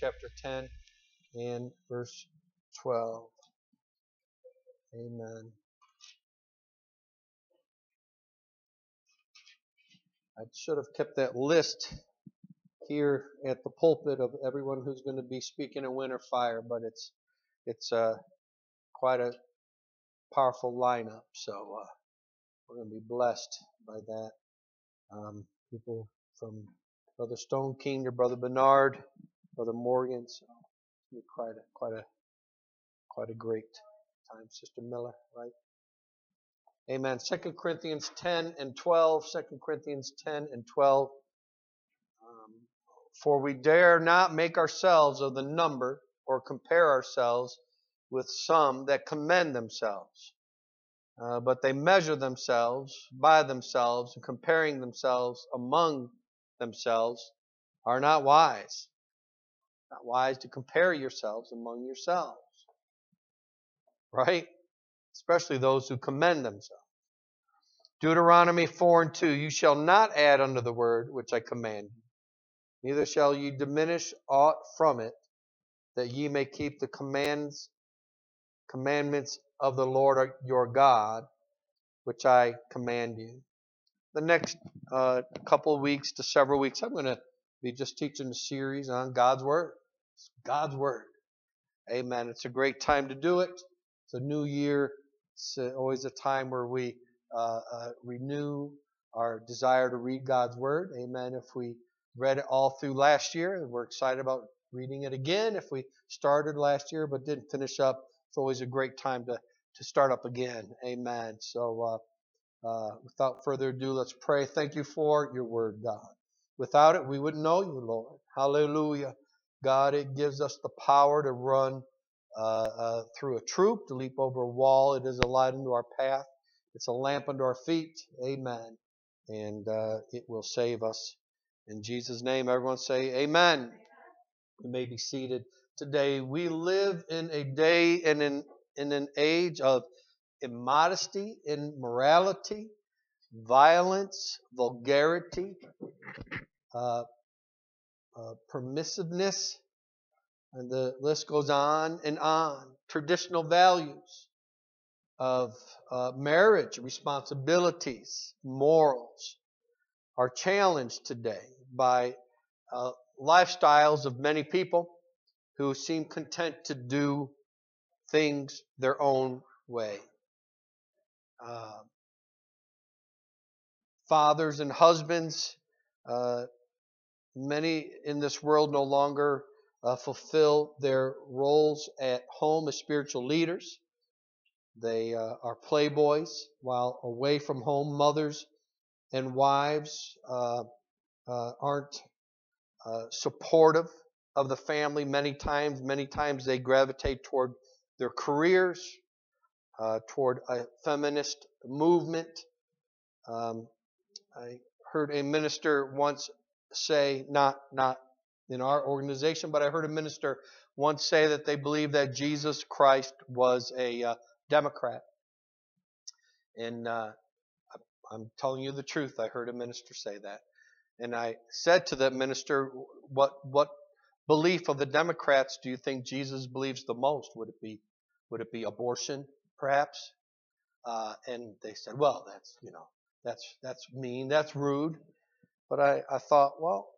chapter 10 and verse 12. Amen. I should have kept that list here at the pulpit of everyone who's going to be speaking in Winter Fire, but it's it's uh, quite a powerful lineup. So uh, we're going to be blessed by that. Um, people from Brother Stone King to Brother Bernard, Brother Morgan. So it's quite a quite a quite a great time, Sister Miller, right? Amen. 2 Corinthians 10 and 12. 2 Corinthians 10 and 12. Um, For we dare not make ourselves of the number or compare ourselves with some that commend themselves. Uh, but they measure themselves by themselves and comparing themselves among themselves are not wise. Not wise to compare yourselves among yourselves. Right? Especially those who commend themselves. Deuteronomy 4 and 2 You shall not add unto the word which I command you, neither shall ye diminish aught from it, that ye may keep the commands, commandments of the Lord your God, which I command you. The next uh, couple weeks to several weeks, I'm going to be just teaching a series on God's Word. It's God's Word. Amen. It's a great time to do it. It's a new year. It's always a time where we uh, uh, renew our desire to read God's Word. Amen. If we read it all through last year, and we're excited about reading it again. If we started last year but didn't finish up, it's always a great time to, to start up again. Amen. So, uh, uh, without further ado, let's pray. Thank you for your Word, God. Without it, we wouldn't know you, Lord. Hallelujah. God, it gives us the power to run uh, uh, through a troop, to leap over a wall. It is a light into our path. It's a lamp unto our feet. Amen. And uh, it will save us. In Jesus' name, everyone say amen. You may be seated today. We live in a day and in, in an age of immodesty, immorality, violence, vulgarity, uh, uh, permissiveness, and the list goes on and on. Traditional values of uh, marriage, responsibilities, morals are challenged today by uh, lifestyles of many people who seem content to do things their own way. Uh, fathers and husbands, uh, many in this world no longer uh, fulfill their roles at home as spiritual leaders. They uh, are playboys while away from home. Mothers and wives uh, uh, aren't uh, supportive of the family many times. Many times they gravitate toward their careers, uh, toward a feminist movement. Um, I heard a minister once say, not not in our organization, but I heard a minister once say that they believe that Jesus Christ was a uh, Democrat. And uh, I'm telling you the truth. I heard a minister say that. And I said to that minister, what, what belief of the Democrats do you think Jesus believes the most? Would it be, would it be abortion, perhaps? Uh, and they said, well, that's, you know, that's, that's mean, that's rude. But I, I thought, well,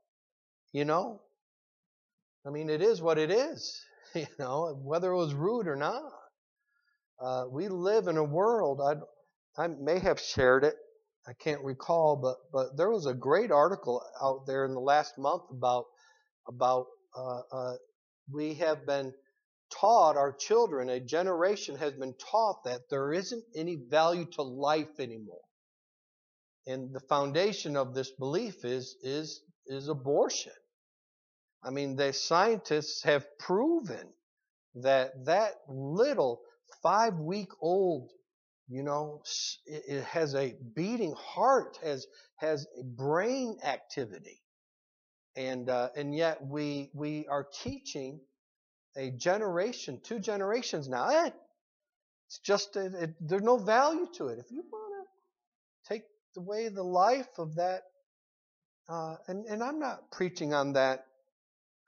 you know, I mean, it is what it is, you know, whether it was rude or not. Uh, we live in a world, I, I may have shared it, I can't recall, but, but there was a great article out there in the last month about, about uh, uh, we have been taught, our children, a generation has been taught that there isn't any value to life anymore. And the foundation of this belief is, is, is abortion. I mean, the scientists have proven that that little five week old, you know, it has a beating heart, has has brain activity, and uh, and yet we we are teaching a generation, two generations now. Eh, it's just it, it, there's no value to it. If you want to way the life of that, uh, and and I'm not preaching on that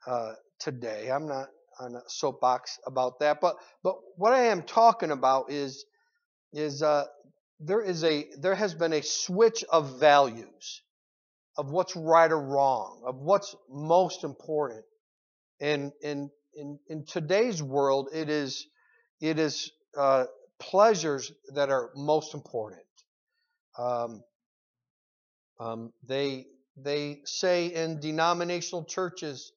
uh, today. I'm not on a soapbox about that, but but what I am talking about is is uh, there is a there has been a switch of values of what's right or wrong, of what's most important. And in in in today's world, it is it is uh, pleasures that are most important. Um, um, they they say in denominational churches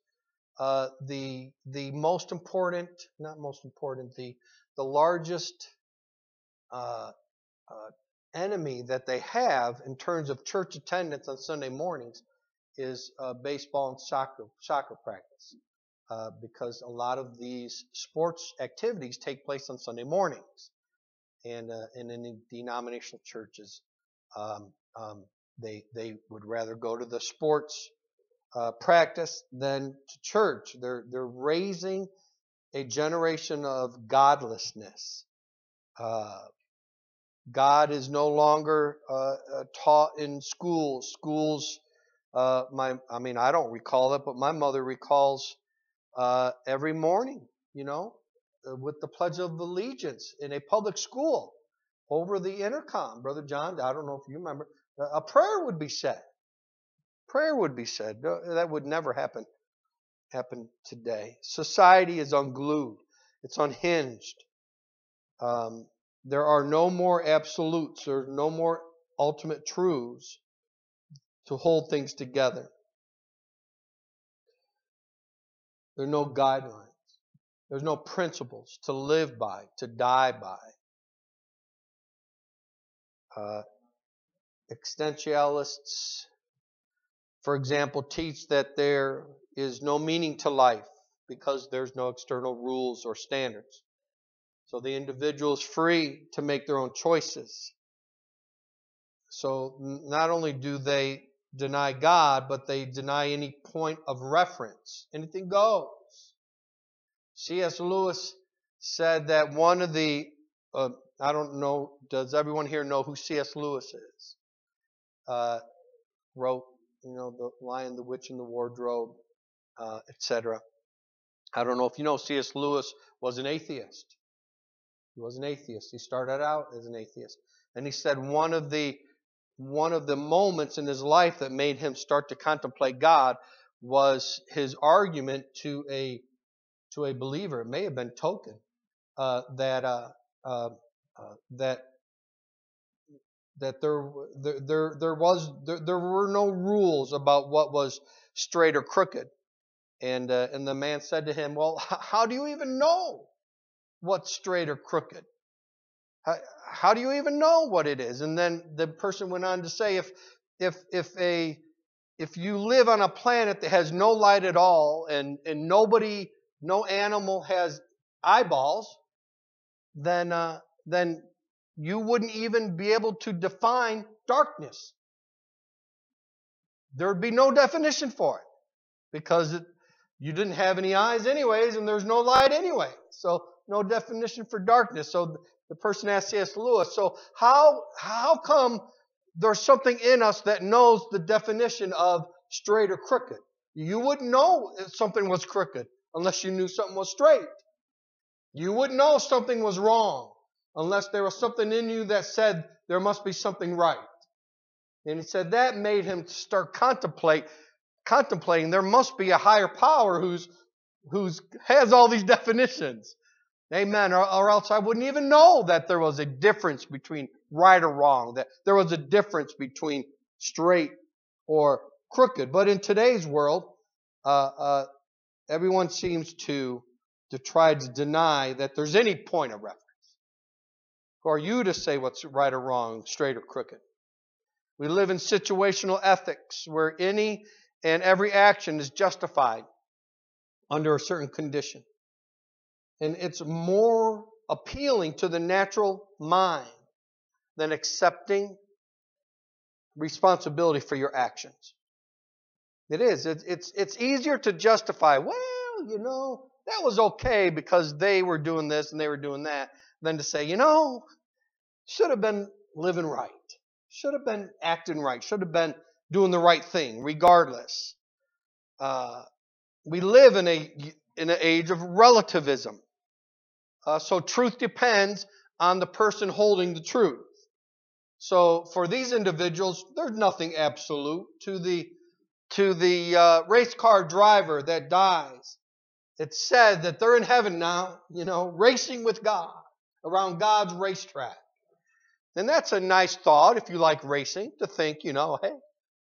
uh, the the most important, not most important, the the largest uh, uh, enemy that they have in terms of church attendance on Sunday mornings is uh, baseball and soccer soccer practice, uh, because a lot of these sports activities take place on Sunday mornings, and uh, and in denominational churches, um, um, they they would rather go to the sports uh, practice than to church. They're they're raising a generation of godlessness. Uh, God is no longer uh, uh, taught in schools. Schools, uh, my, I mean, I don't recall it, but my mother recalls uh, every morning, you know, with the Pledge of Allegiance in a public school over the intercom. Brother John, I don't know if you remember, a prayer would be said. Prayer would be said. That would never happen happen today. Society is unglued. It's unhinged. Um, there are no more absolutes, there's no more ultimate truths to hold things together. There are no guidelines. There's no principles to live by, to die by. Uh, existentialists, for example, teach that there is no meaning to life because there's no external rules or standards. So the individual is free to make their own choices. So not only do they deny God, but they deny any point of reference. Anything goes. C.S. Lewis said that one of the, uh, I don't know, does everyone here know who C.S. Lewis is? Uh, wrote, you know, The Lion, the Witch, and the Wardrobe, uh, etc. I don't know if you know, C.S. Lewis was an atheist. He was an atheist. He started out as an atheist. And he said one of the one of the moments in his life that made him start to contemplate God was his argument to a to a believer. It may have been Tolkien uh, that uh, uh, uh, that that there there there, there was there, there, were no rules about what was straight or crooked. And uh, and the man said to him, "Well, how do you even know what's straight or crooked. How, how do you even know what it is? And then the person went on to say, if if if a if you live on a planet that has no light at all and and nobody no animal has eyeballs, then uh, then you wouldn't even be able to define darkness. There would be no definition for it because it, you didn't have any eyes anyways, and there's no light anyway. So no definition for darkness. So the person asked C.S. Lewis, so how, how come there's something in us that knows the definition of straight or crooked? You wouldn't know if something was crooked unless you knew something was straight. You wouldn't know something was wrong unless there was something in you that said there must be something right. And he said that made him start contemplate, contemplating there must be a higher power who's, who's has all these definitions. Amen. Or, or, else I wouldn't even know that there was a difference between right or wrong, that there was a difference between straight or crooked. But in today's world, uh, uh, everyone seems to, to try to deny that there's any point of reference. Are you to say what's right or wrong, straight or crooked? We live in situational ethics where any and every action is justified under a certain condition and it's more appealing to the natural mind than accepting responsibility for your actions. It is. It's, it's, it's easier to justify, well, you know, that was okay because they were doing this and they were doing that, than to say, you know, should have been living right, should have been acting right, should have been doing the right thing, regardless. Uh, we live in a in an age of relativism. Uh, so truth depends on the person holding the truth. So for these individuals, there's nothing absolute to the to the uh, race car driver that dies. It's said that they're in heaven now, you know, racing with God around God's racetrack. And that's a nice thought if you like racing to think, you know, hey,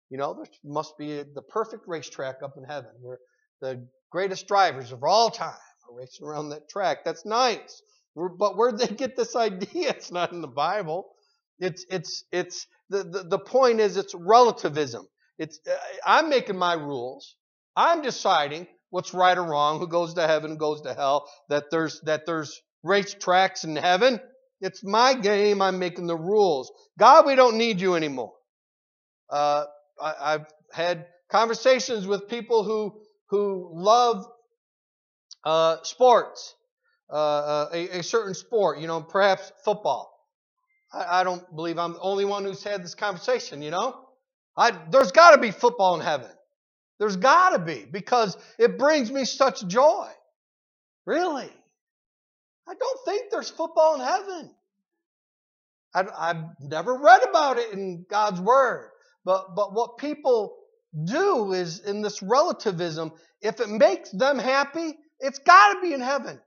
you know, there must be the perfect racetrack up in heaven where the greatest drivers of all time are racing around that track. That's nice. But where'd they get this idea? It's not in the Bible. It's, it's, it's, the, the, the point is it's relativism. It's, uh, I'm making my rules. I'm deciding what's right or wrong, who goes to heaven, goes to hell, that there's, that there's race tracks in heaven. It's my game. I'm making the rules. God, we don't need you anymore. Uh, I, have had conversations with people who who love uh, sports, uh, uh, a, a, certain sport. You know, perhaps football. I, I, don't believe I'm the only one who's had this conversation. You know, I, there's got to be football in heaven. There's got to be because it brings me such joy. Really. I don't think there's football in heaven. I, have never read about it in God's Word. But, but what people do is in this relativism, if it makes them happy, it's got to be in heaven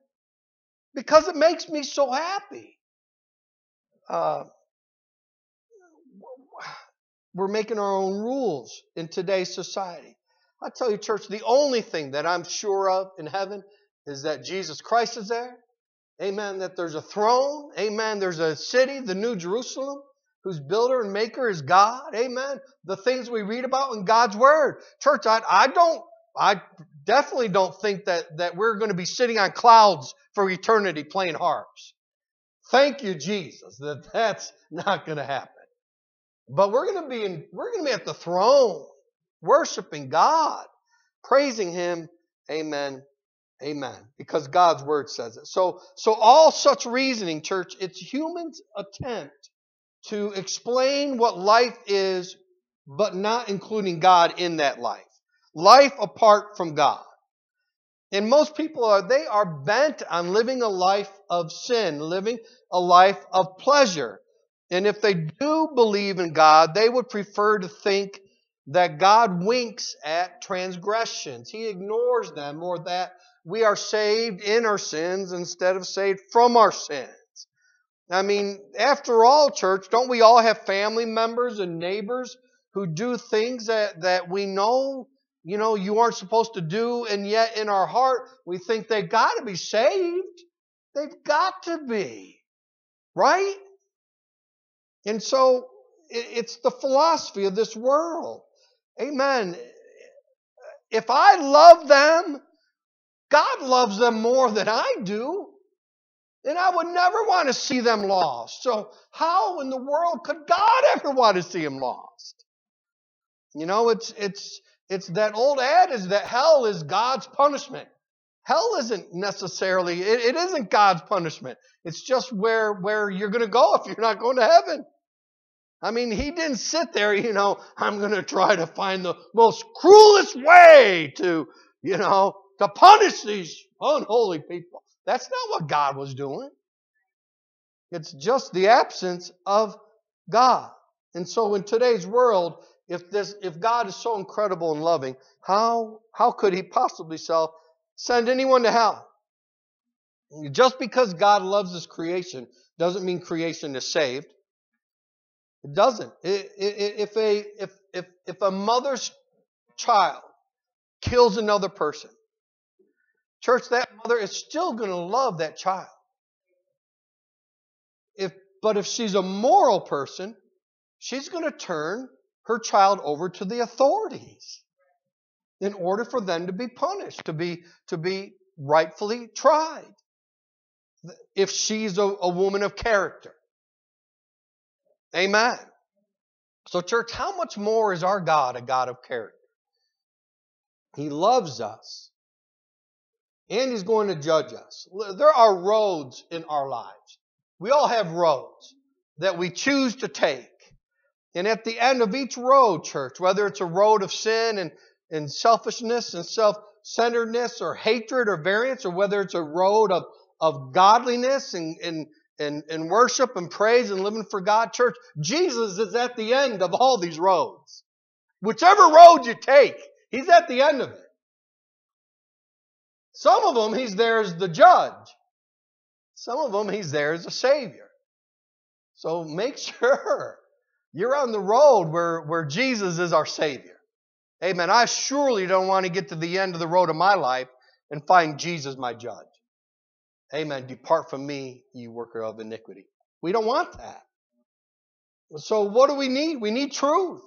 because it makes me so happy. Uh, we're making our own rules in today's society. I tell you, church, the only thing that I'm sure of in heaven is that Jesus Christ is there. Amen. That there's a throne. Amen. There's a city, the New Jerusalem, whose builder and maker is God. Amen. The things we read about in God's Word. Church, I, I don't, I definitely don't think that, that we're going to be sitting on clouds for eternity playing harps. Thank you, Jesus, that that's not going to happen. But we're going to be in, we're going to be at the throne, worshiping God, praising Him. Amen. Amen. Because God's word says it. So, so all such reasoning, church, it's humans' attempt to explain what life is, but not including God in that life. Life apart from God. And most people are, they are bent on living a life of sin, living a life of pleasure. And if they do believe in God, they would prefer to think that God winks at transgressions. He ignores them, or that we are saved in our sins instead of saved from our sins. I mean, after all, church, don't we all have family members and neighbors who do things that, that we know, you know, you aren't supposed to do, and yet in our heart we think they've got to be saved. They've got to be. Right? And so it's the philosophy of this world. Amen. If I love them, God loves them more than I do. And I would never want to see them lost. So, how in the world could God ever want to see them lost? You know, it's, it's, it's that old adage that hell is God's punishment. Hell isn't necessarily, it, it isn't God's punishment. It's just where, where you're going to go if you're not going to heaven. I mean, he didn't sit there, you know, I'm going to try to find the most cruelest way to, you know, to punish these unholy people. That's not what God was doing. It's just the absence of God. And so in today's world, if this if God is so incredible and loving, how how could he possibly sell, send anyone to hell? Just because God loves his creation doesn't mean creation is saved. It doesn't. If a if if if a mother's child kills another person, Church, that mother is still going to love that child. If, but if she's a moral person, she's going to turn her child over to the authorities in order for them to be punished, to be, to be rightfully tried. If she's a, a woman of character. Amen. So, church, how much more is our God a God of character? He loves us and He's going to judge us. There are roads in our lives. We all have roads that we choose to take. And at the end of each road, church, whether it's a road of sin and, and selfishness and self, centeredness or hatred or variance, or whether it's a road of, of godliness and, and, and, and worship and praise and living for God, church, Jesus is at the end of all these roads. Whichever road you take, He's at the end of it. Some of them, He's there as the judge. Some of them, He's there as a Savior. So make sure you're on the road where, where Jesus is our Savior. Amen. I surely don't want to get to the end of the road of my life and find Jesus my judge. Amen. Depart from me, you worker of iniquity. We don't want that. So what do we need? We need truth.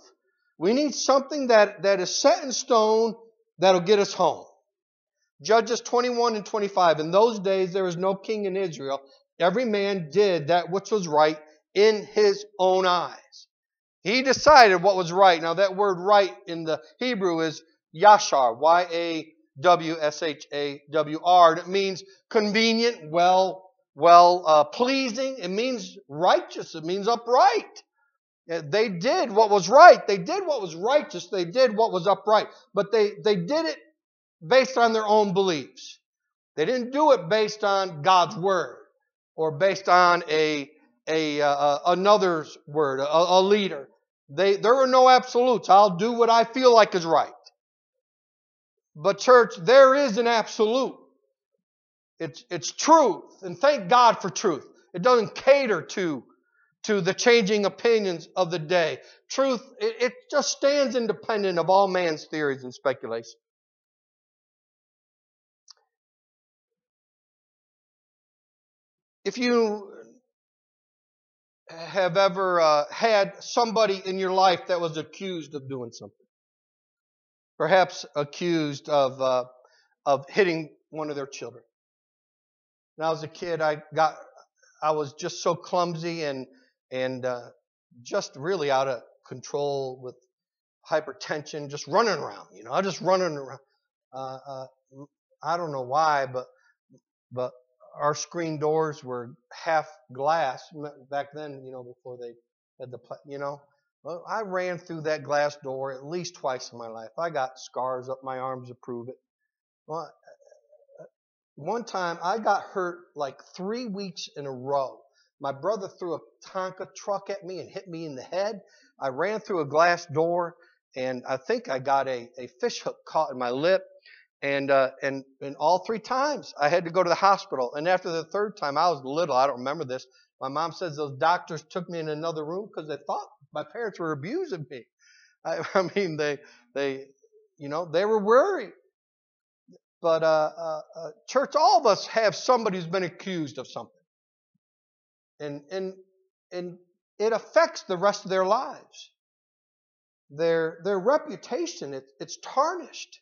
We need something that, that is set in stone that'll get us home. Judges 21 and 25. In those days there was no king in Israel. Every man did that which was right in his own eyes. He decided what was right. Now that word right in the Hebrew is yashar, Y-A W-S-H-A-W-R. And it means convenient, well, well uh, pleasing. It means righteous. It means upright. They did what was right. They did what was righteous. They did what was upright. But they, they did it based on their own beliefs. They didn't do it based on God's word or based on a, a, uh, another's word, a, a leader. They, there were no absolutes. I'll do what I feel like is right. But church, there is an absolute. It's, it's truth. And thank God for truth. It doesn't cater to, to the changing opinions of the day. Truth, it, it just stands independent of all man's theories and speculation. If you have ever uh, had somebody in your life that was accused of doing something, perhaps accused of, uh, of hitting one of their children. When I was a kid, I got, I was just so clumsy and, and uh, just really out of control with hypertension, just running around. You know, I just running around. Uh, uh, I don't know why, but but our screen doors were half glass back then. You know, before they had the you know well, I ran through that glass door at least twice in my life. I got scars up my arms to prove it. Well, uh, uh, one time I got hurt like three weeks in a row. My brother threw a Tonka truck at me and hit me in the head. I ran through a glass door and I think I got a, a fish hook caught in my lip. And, uh, and, and all three times I had to go to the hospital. And after the third time, I was little. I don't remember this. My mom says those doctors took me in another room because they thought my parents were abusing me. I, I mean, they, they, you know, they were worried. But uh, uh, uh, church, all of us have somebody who's been accused of something, and and and it affects the rest of their lives. Their their reputation it, it's tarnished.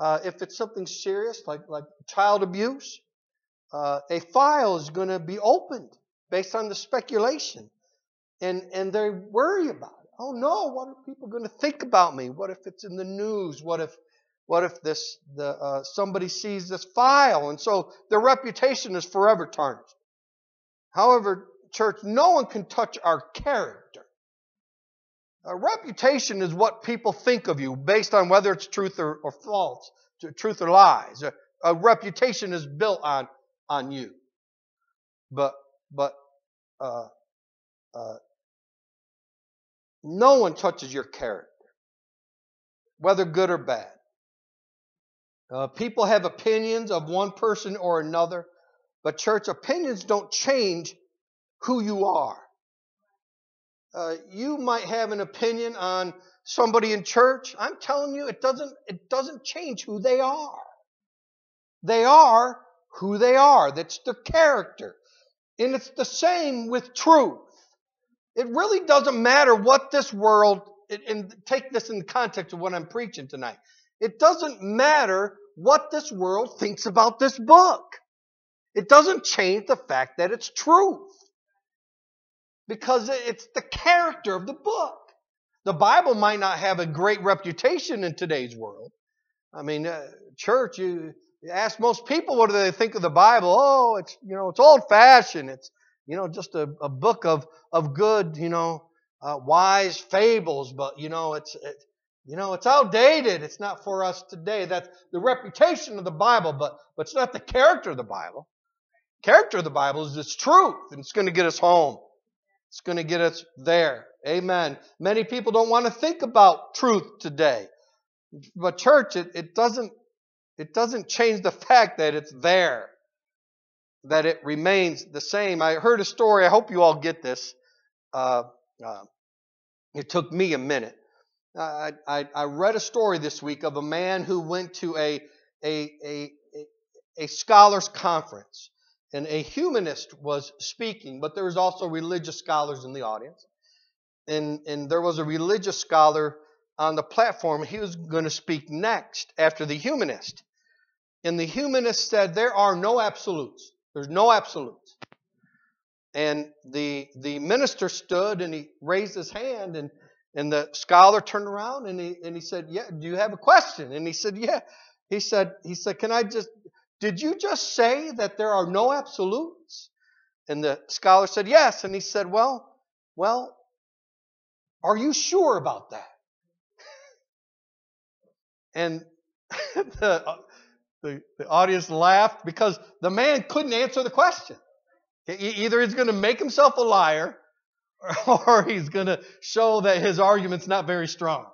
Uh, if it's something serious like like child abuse, uh, a file is going to be opened based on the speculation and and they worry about it. Oh no, what are people going to think about me? What if it's in the news? What if what if this the uh, somebody sees this file and so their reputation is forever tarnished? However, church, no one can touch our character. A reputation is what people think of you based on whether it's truth or, or false, truth or lies. A, a reputation is built on on you. But but uh, uh, no one touches your character, whether good or bad. Uh, people have opinions of one person or another, but church opinions don't change who you are. Uh, you might have an opinion on somebody in church. I'm telling you, it doesn't, it doesn't change who they are. They are who they are. That's their character. And it's the same with truth. It really doesn't matter what this world, and take this in the context of what I'm preaching tonight. It doesn't matter what this world thinks about this book. It doesn't change the fact that it's truth. Because it's the character of the book. The Bible might not have a great reputation in today's world. I mean, uh, church, you, you ask most people what do they think of the Bible. Oh, it's you know it's old fashioned. It's you know, just a, a book of, of good, you know, uh, wise fables, but, you know, it's, it, You know, it's outdated. It's not for us today. That's the reputation of the Bible, but, but it's not the character of the Bible. Character of the Bible is its truth, and it's going to get us home. It's going to get us there. Amen. Many people don't want to think about truth today. But church, it, it doesn't it doesn't change the fact that it's there. That it remains the same. I heard a story, I hope you all get this. Uh, uh, it took me a minute. I, I, I, read a story this week of a man who went to a, a, a, a scholars conference and a humanist was speaking, but there was also religious scholars in the audience. And, and there was a religious scholar on the platform. He was going to speak next after the humanist. And the humanist said, There are no absolutes. There's no absolutes. And the, the minister stood and he raised his hand, and, and the scholar turned around and he, and he said, Yeah, do you have a question? And he said, Yeah. He said, he said, Can I just did you just say that there are no absolutes? And the scholar said, Yes. And he said, Well, well, are you sure about that? and the, uh, the, the, audience laughed because the man couldn't answer the question. Either he's going to make himself a liar or he's going to show that his argument's not very strong.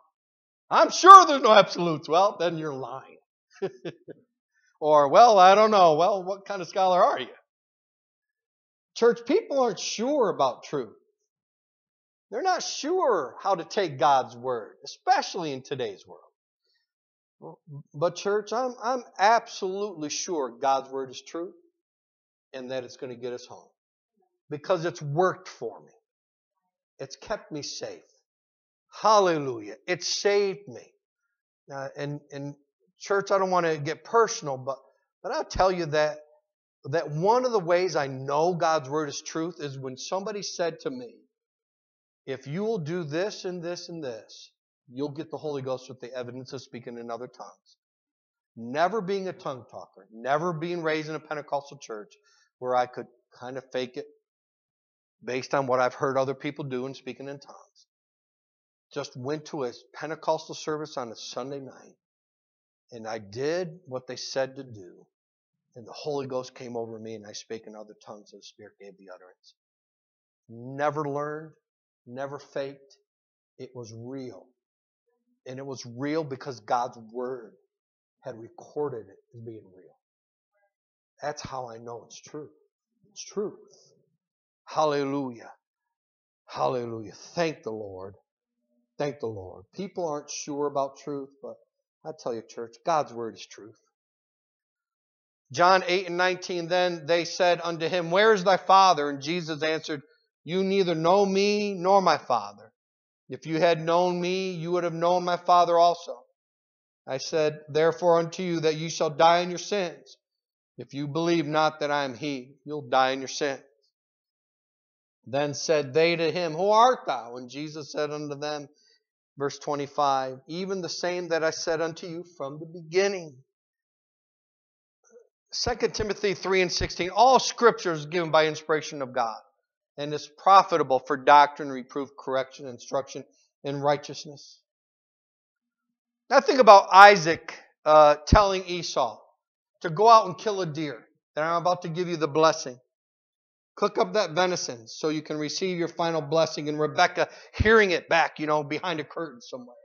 I'm sure there's no absolutes. Well, then you're lying. Or, well, I don't know. Well, what kind of scholar are you? Church, people aren't sure about truth. They're not sure how to take God's word, especially in today's world. But, church, I'm, I'm absolutely sure God's word is true and that it's going to get us home because it's worked for me. It's kept me safe. Hallelujah. It saved me. Uh, and, and church, I don't want to get personal, but, but I'll tell you that, that one of the ways I know God's word is truth is when somebody said to me, if you will do this and this and this, you'll get the Holy Ghost with the evidence of speaking in other tongues. Never being a tongue talker, never being raised in a Pentecostal church where I could kind of fake it based on what I've heard other people do and speaking in tongues. Just went to a Pentecostal service on a Sunday night and I did what they said to do. And the Holy Ghost came over me, and I spake in other tongues, and the Spirit gave the utterance. Never learned, never faked. It was real. And it was real because God's Word had recorded it as being real. That's how I know it's true. It's truth. Hallelujah. Hallelujah. Thank the Lord. Thank the Lord. People aren't sure about truth, but I tell you, church, God's word is truth. John 8 and 19, then they said unto him, Where is thy Father? And Jesus answered, You neither know me nor my Father. If you had known me, you would have known my Father also. I said, Therefore unto you that you shall die in your sins. If you believe not that I am He, you'll die in your sins. Then said they to him, Who art thou? And Jesus said unto them, Verse 25, even the same that I said unto you from the beginning. 2 Timothy 3 and 16, all scripture is given by inspiration of God and is profitable for doctrine, reproof, correction, instruction in righteousness. Now think about Isaac uh, telling Esau to go out and kill a deer, that I'm about to give you the blessing. Cook up that venison so you can receive your final blessing. And Rebecca hearing it back, you know, behind a curtain somewhere.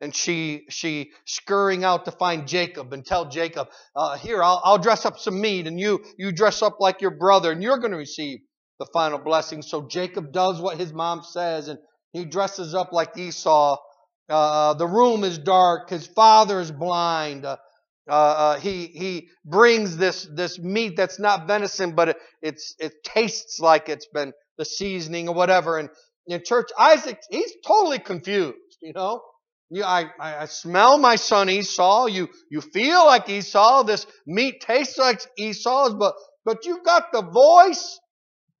And she she scurrying out to find Jacob and tell Jacob, uh, here, I'll, I'll dress up some meat and you you dress up like your brother and you're going to receive the final blessing. So Jacob does what his mom says and he dresses up like Esau. Uh, the room is dark. His father is blind. Uh, uh, uh, he he brings this this meat that's not venison, but it, it's it tastes like it's been the seasoning or whatever. And in church, Isaac he's totally confused. You know, you, I, I smell my son Esau. You you feel like Esau. This meat tastes like Esau's, but but you've got the voice.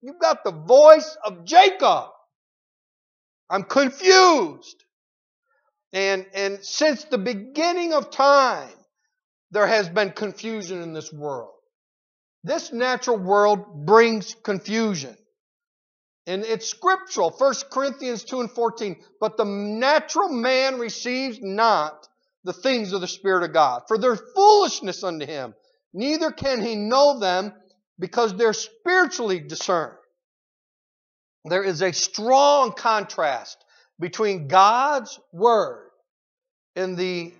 You've got the voice of Jacob. I'm confused. And and since the beginning of time there has been confusion in this world. This natural world brings confusion. And it's scriptural. 1 Corinthians 2 and 14. But the natural man receives not the things of the Spirit of God, for they're foolishness unto him. Neither can he know them because they're spiritually discerned. There is a strong contrast between God's word in the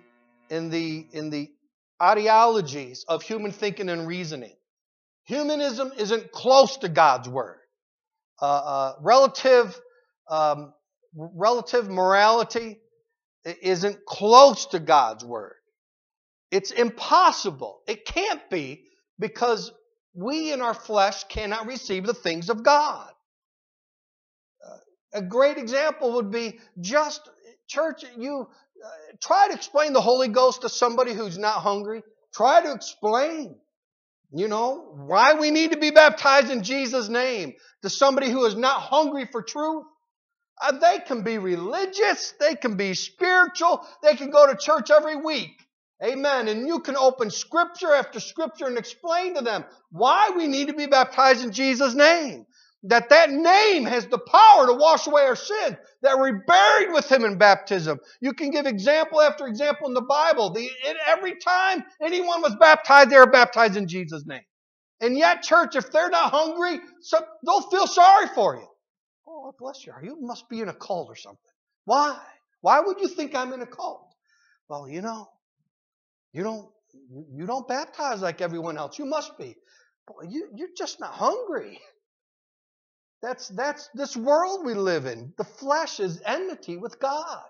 in the in the ideologies of human thinking and reasoning. Humanism isn't close to God's word. Uh, uh, relative um, relative morality isn't close to God's word. It's impossible. It can't be because we in our flesh cannot receive the things of God. Uh, a great example would be just church, you try to explain the Holy Ghost to somebody who's not hungry. Try to explain, you know, why we need to be baptized in Jesus' name to somebody who is not hungry for truth. Uh, they can be religious, they can be spiritual, they can go to church every week. Amen. And you can open scripture after scripture and explain to them why we need to be baptized in Jesus' name. That that name has the power to wash away our sin. That we're buried with Him in baptism. You can give example after example in the Bible. The, every time anyone was baptized, they were baptized in Jesus' name. And yet, church, if they're not hungry, so they'll feel sorry for you. Oh, bless you. You must be in a cult or something. Why? Why would you think I'm in a cult? Well, you know, you don't you don't baptize like everyone else. You must be. Boy, you, you're just not hungry. That's that's this world we live in. The flesh is enmity with God.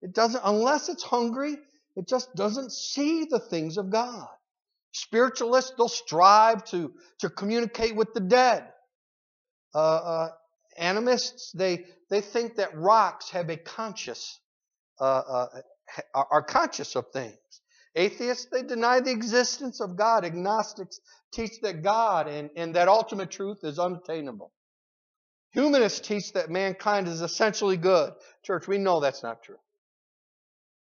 It doesn't unless it's hungry, it just doesn't see the things of God. Spiritualists, they'll strive to, to communicate with the dead. Uh, uh, animists, they, they think that rocks have a conscious, uh, uh are conscious of things. Atheists, they deny the existence of God. Agnostics teach that God and, and that ultimate truth is unattainable. Humanists teach that mankind is essentially good. Church, we know that's not true.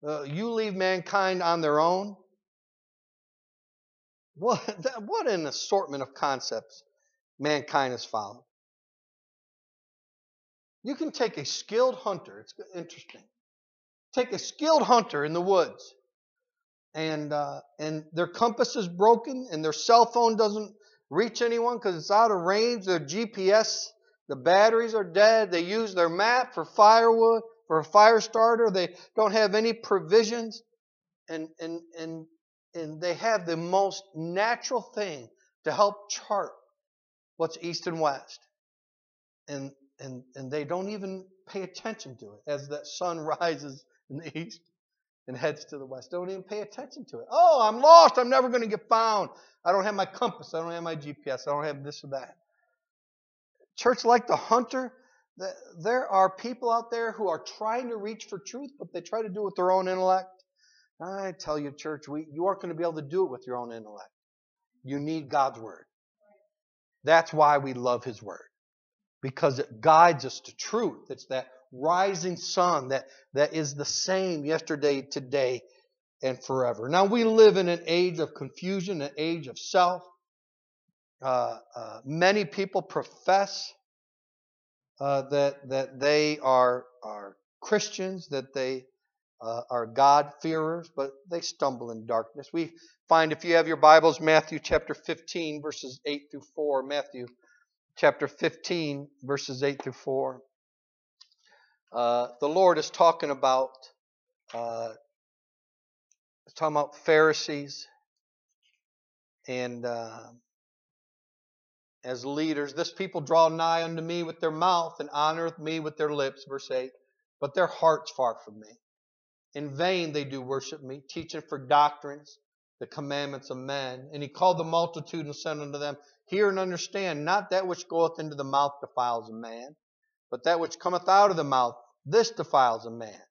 Uh, you leave mankind on their own. What, what an assortment of concepts mankind has followed. You can take a skilled hunter, it's interesting. Take a skilled hunter in the woods and uh, and their compass is broken and their cell phone doesn't reach anyone because it's out of range. Their GPS, the batteries are dead. They use their map for firewood, for a fire starter. They don't have any provisions, and and and and they have the most natural thing to help chart what's east and west, and and and they don't even pay attention to it as that sun rises in the east and heads to the west. Don't even pay attention to it. Oh, I'm lost. I'm never going to get found. I don't have my compass. I don't have my GPS. I don't have this or that. Church, like the hunter, there are people out there who are trying to reach for truth, but they try to do it with their own intellect. I tell you, church, we, you aren't going to be able to do it with your own intellect. You need God's word. That's why we love His word, because it guides us to truth. It's that rising sun that, that is the same yesterday, today, and forever. Now, we live in an age of confusion, an age of self. Uh, uh, many people profess uh, that, that they are, are Christians, that they uh, are God-fearers, but they stumble in darkness. We find, if you have your Bibles, Matthew chapter 15, verses 8 through 4. Matthew chapter 15, verses 8 through 4. Uh, the Lord is talking about uh, talking about Pharisees and as leaders, this people draw nigh unto me with their mouth and honoreth me with their lips, verse 8, but their hearts far from me. In vain they do worship me, teaching for doctrines the commandments of men. And he called the multitude and said unto them, Hear and understand, not that which goeth into the mouth defiles a man, but that which cometh out of the mouth, this defiles a man.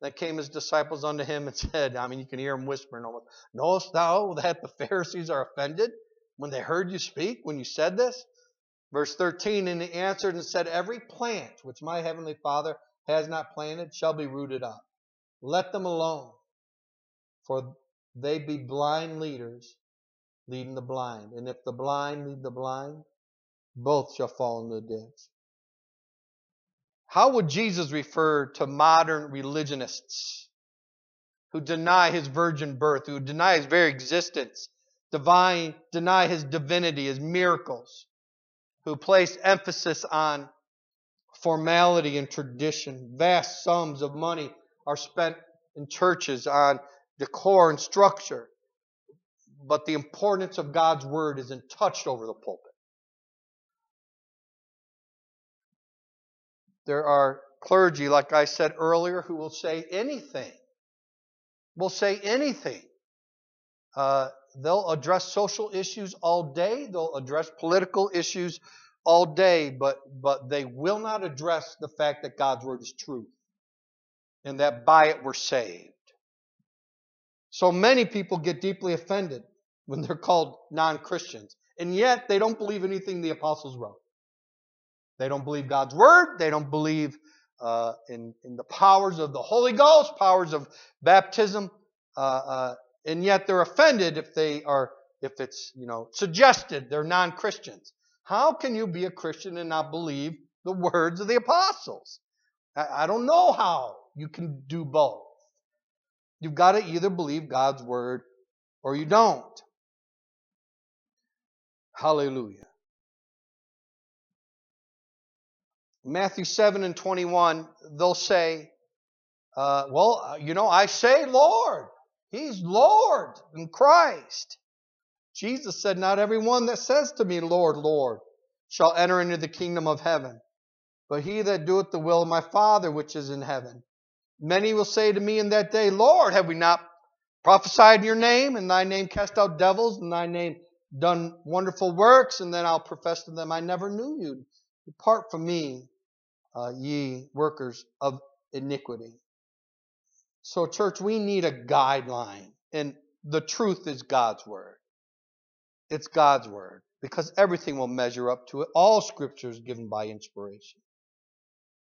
Then came his disciples unto him and said, I mean, you can hear him whispering almost, Knowest thou that the Pharisees are offended when they heard you speak, when you said this? Verse 13, and he answered and said, Every plant which my heavenly Father has not planted shall be rooted up. Let them alone, for they be blind leaders leading the blind. And if the blind lead the blind, both shall fall in the ditch. How would Jesus refer to modern religionists who deny his virgin birth, who deny his very existence, deny his divinity, his miracles, who place emphasis on formality and tradition? Vast sums of money are spent in churches on decor and structure, but the importance of God's word isn't touched over the pulpit. There are clergy, like I said earlier, who will say anything. Will say anything. Uh, they'll address social issues all day. They'll address political issues all day, but but they will not address the fact that God's word is truth and that by it we're saved. So many people get deeply offended when they're called non-Christians, and yet they don't believe anything the apostles wrote. They don't believe God's word. They don't believe uh, in, in the powers of the Holy Ghost, powers of baptism, uh, uh, and yet they're offended if they are if it's you know suggested they're non-Christians. How can you be a Christian and not believe the words of the apostles? I, I don't know how you can do both. You've got to either believe God's word or you don't. Hallelujah. Matthew 7 and 21, they'll say, uh, Well, you know, I say Lord. He's Lord and Christ. Jesus said, Not everyone that says to me, Lord, Lord, shall enter into the kingdom of heaven, but he that doeth the will of my Father which is in heaven. Many will say to me in that day, Lord, have we not prophesied in your name, in thy name cast out devils, in thy name done wonderful works? And then I'll profess to them, I never knew you. Depart from me, uh, ye workers of iniquity. So, church, we need a guideline, and the truth is God's word. It's God's word because everything will measure up to it. All scripture is given by inspiration.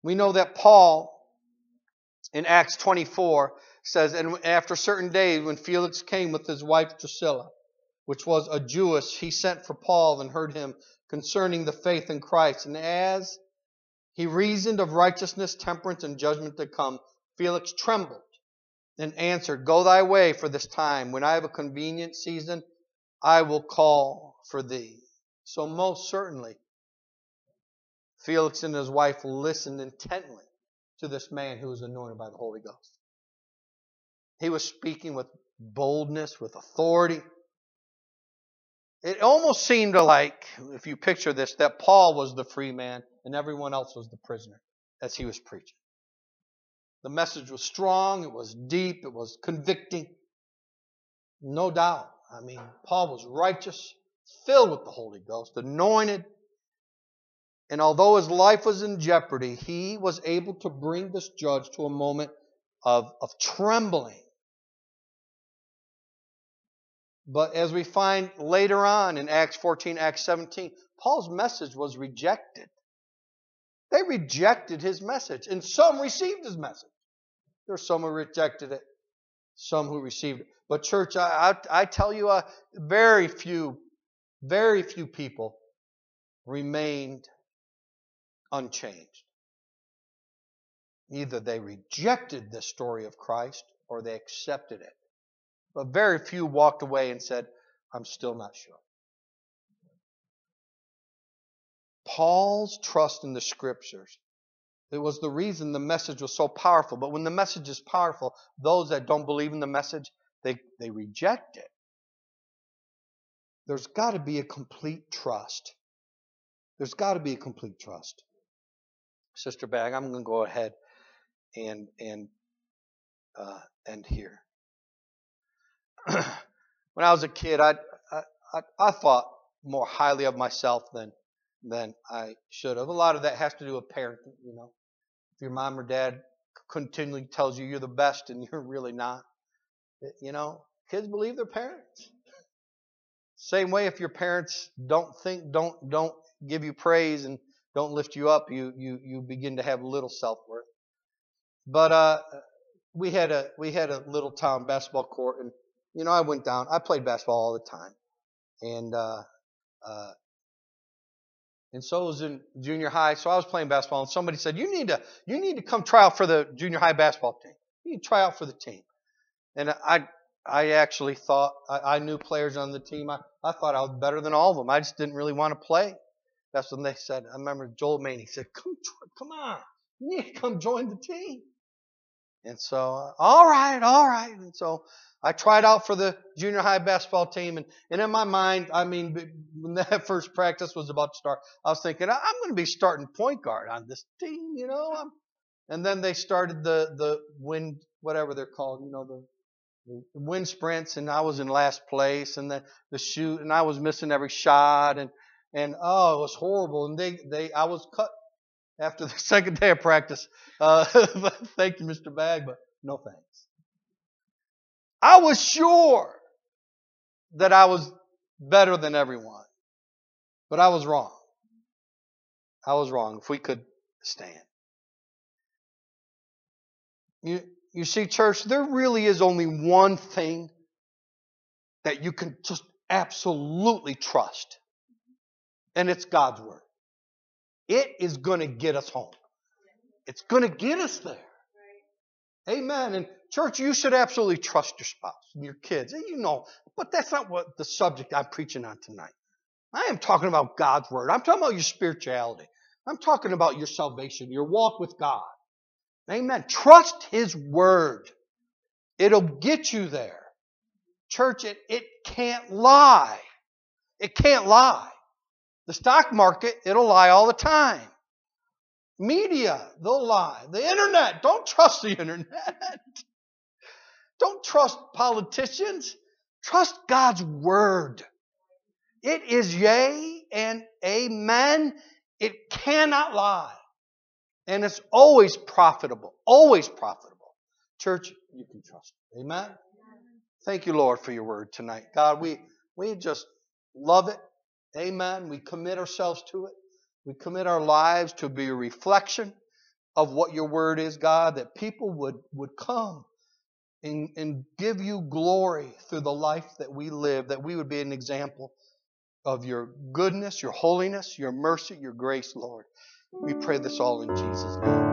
We know that Paul in Acts 24 says, And after certain days, when Felix came with his wife Drusilla, which was a Jewess, he sent for Paul and heard him concerning the faith in Christ. And as he reasoned of righteousness, temperance, and judgment to come. Felix trembled and answered, Go thy way for this time. When I have a convenient season, I will call for thee. So, most certainly, Felix and his wife listened intently to this man who was anointed by the Holy Ghost. He was speaking with boldness, with authority. It almost seemed like, if you picture this, that Paul was the free man and everyone else was the prisoner as he was preaching. The message was strong, it was deep, it was convicting. No doubt. I mean, Paul was righteous, filled with the Holy Ghost, anointed. And although his life was in jeopardy, he was able to bring this judge to a moment of, of trembling. But as we find later on in Acts 14, Acts 17, Paul's message was rejected. They rejected his message, and some received his message. There are some who rejected it, some who received it. But, church, I, I, I tell you, uh, very few, very few people remained unchanged. Either they rejected the story of Christ or they accepted it. But very few walked away and said, I'm still not sure. Paul's trust in the scriptures. It was the reason the message was so powerful. But when the message is powerful, those that don't believe in the message, they, they reject it. There's got to be a complete trust. There's got to be a complete trust. Sister Bag, I'm going to go ahead and and uh, end here. when I was a kid, I, I I thought more highly of myself than than I should have. A lot of that has to do with parenting, you know. If your mom or dad continually tells you you're the best and you're really not, you know, kids believe their parents. Same way if your parents don't think don't don't give you praise and don't lift you up, you you you begin to have little self-worth. But uh we had a we had a little town basketball court and you know I went down. I played basketball all the time. And uh uh And so was in junior high. So I was playing basketball, and somebody said, "You need to, you need to come try out for the junior high basketball team. You need to try out for the team." And I, I actually thought I, I knew players on the team. I, I thought I was better than all of them. I just didn't really want to play. That's when they said. I remember Joel Maney said, "Come, come on, you need to come join the team." And so, all right, all right. And so I tried out for the junior high basketball team, and, and in my mind, I mean, when that first practice was about to start, I was thinking, I'm going to be starting point guard on this team, you know. I'm, and then they started the the wind, whatever they're called, you know, the, the wind sprints, and I was in last place, and the the shoot, and I was missing every shot, and and oh, it was horrible. And they they I was cut after the second day of practice. Uh, thank you, Mr. Bag, but no thanks. I was sure that I was better than everyone, but I was wrong. I was wrong. If we could stand. You, you see, church, there really is only one thing that you can just absolutely trust, and it's God's Word. It is going to get us home. It's going to get us there. Amen. And church, you should absolutely trust your spouse and your kids. And you know, but that's not what the subject I'm preaching on tonight. I am talking about God's word. I'm talking about your spirituality. I'm talking about your salvation, your walk with God. Amen. Trust His word. It'll get you there. Church, it, it can't lie. It can't lie. The stock market, it'll lie all the time. Media, they'll lie. The internet, don't trust the internet. Don't trust politicians. Trust God's word. It is yea and amen. It cannot lie. And it's always profitable. Always profitable. Church, you can trust. Amen. Thank you, Lord, for your word tonight. God, we, we just love it. Amen. We commit ourselves to it. We commit our lives to be a reflection of what your word is, God, that people would, would come and, and give you glory through the life that we live, that we would be an example of your goodness, your holiness, your mercy, your grace, Lord. We pray this all in Jesus' name.